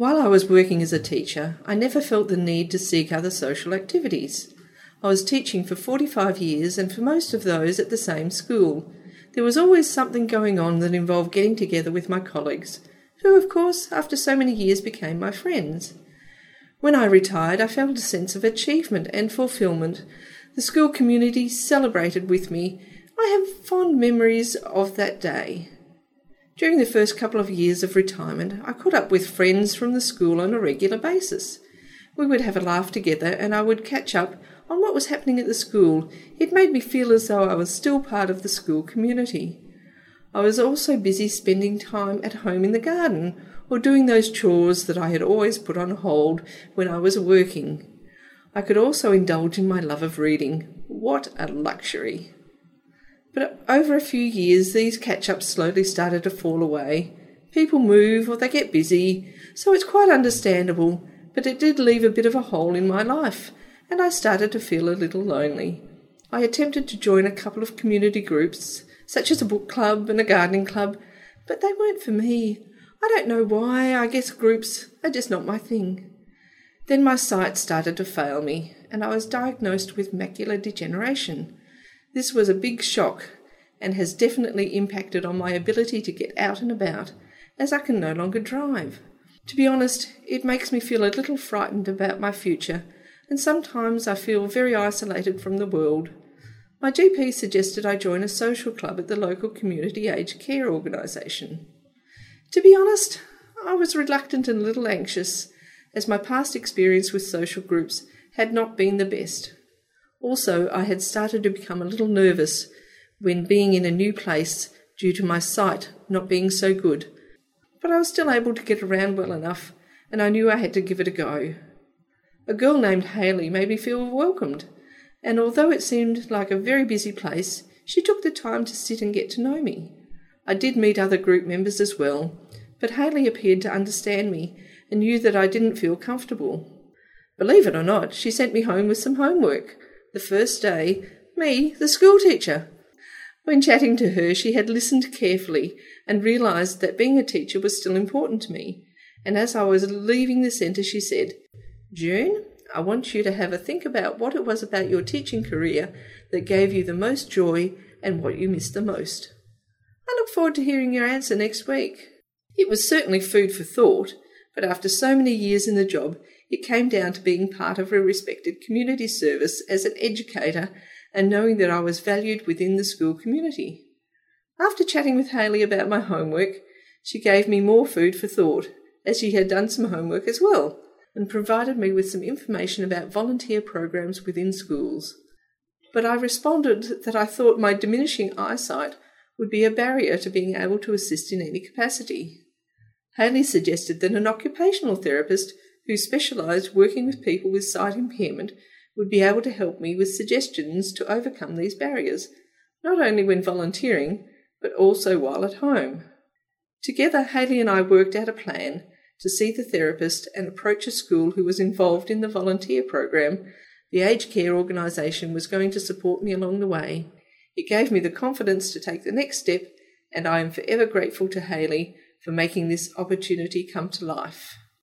While I was working as a teacher, I never felt the need to seek other social activities. I was teaching for 45 years and for most of those at the same school. There was always something going on that involved getting together with my colleagues, who, of course, after so many years became my friends. When I retired, I felt a sense of achievement and fulfillment. The school community celebrated with me. I have fond memories of that day. During the first couple of years of retirement, I caught up with friends from the school on a regular basis. We would have a laugh together and I would catch up on what was happening at the school. It made me feel as though I was still part of the school community. I was also busy spending time at home in the garden or doing those chores that I had always put on hold when I was working. I could also indulge in my love of reading. What a luxury! But over a few years, these catch ups slowly started to fall away. People move or they get busy, so it's quite understandable, but it did leave a bit of a hole in my life, and I started to feel a little lonely. I attempted to join a couple of community groups, such as a book club and a gardening club, but they weren't for me. I don't know why, I guess groups are just not my thing. Then my sight started to fail me, and I was diagnosed with macular degeneration. This was a big shock and has definitely impacted on my ability to get out and about, as I can no longer drive. To be honest, it makes me feel a little frightened about my future, and sometimes I feel very isolated from the world. My GP suggested I join a social club at the local community aged care organisation. To be honest, I was reluctant and a little anxious, as my past experience with social groups had not been the best. Also, I had started to become a little nervous when being in a new place due to my sight not being so good, but I was still able to get around well enough, and I knew I had to give it a go. A girl named Haley made me feel welcomed, and although it seemed like a very busy place, she took the time to sit and get to know me. I did meet other group members as well, but Haley appeared to understand me and knew that I didn't feel comfortable. Believe it or not, she sent me home with some homework the first day, me, the schoolteacher. When chatting to her, she had listened carefully and realised that being a teacher was still important to me. And as I was leaving the centre, she said, June, I want you to have a think about what it was about your teaching career that gave you the most joy and what you missed the most. I look forward to hearing your answer next week. It was certainly food for thought, but after so many years in the job, it came down to being part of a respected community service as an educator and knowing that I was valued within the school community. After chatting with Haley about my homework, she gave me more food for thought, as she had done some homework as well, and provided me with some information about volunteer programs within schools. But I responded that I thought my diminishing eyesight would be a barrier to being able to assist in any capacity. Haley suggested that an occupational therapist who specialised working with people with sight impairment, would be able to help me with suggestions to overcome these barriers, not only when volunteering, but also while at home. Together, Haley and I worked out a plan to see the therapist and approach a school who was involved in the volunteer program. The aged care organisation was going to support me along the way. It gave me the confidence to take the next step, and I am forever grateful to Haley for making this opportunity come to life.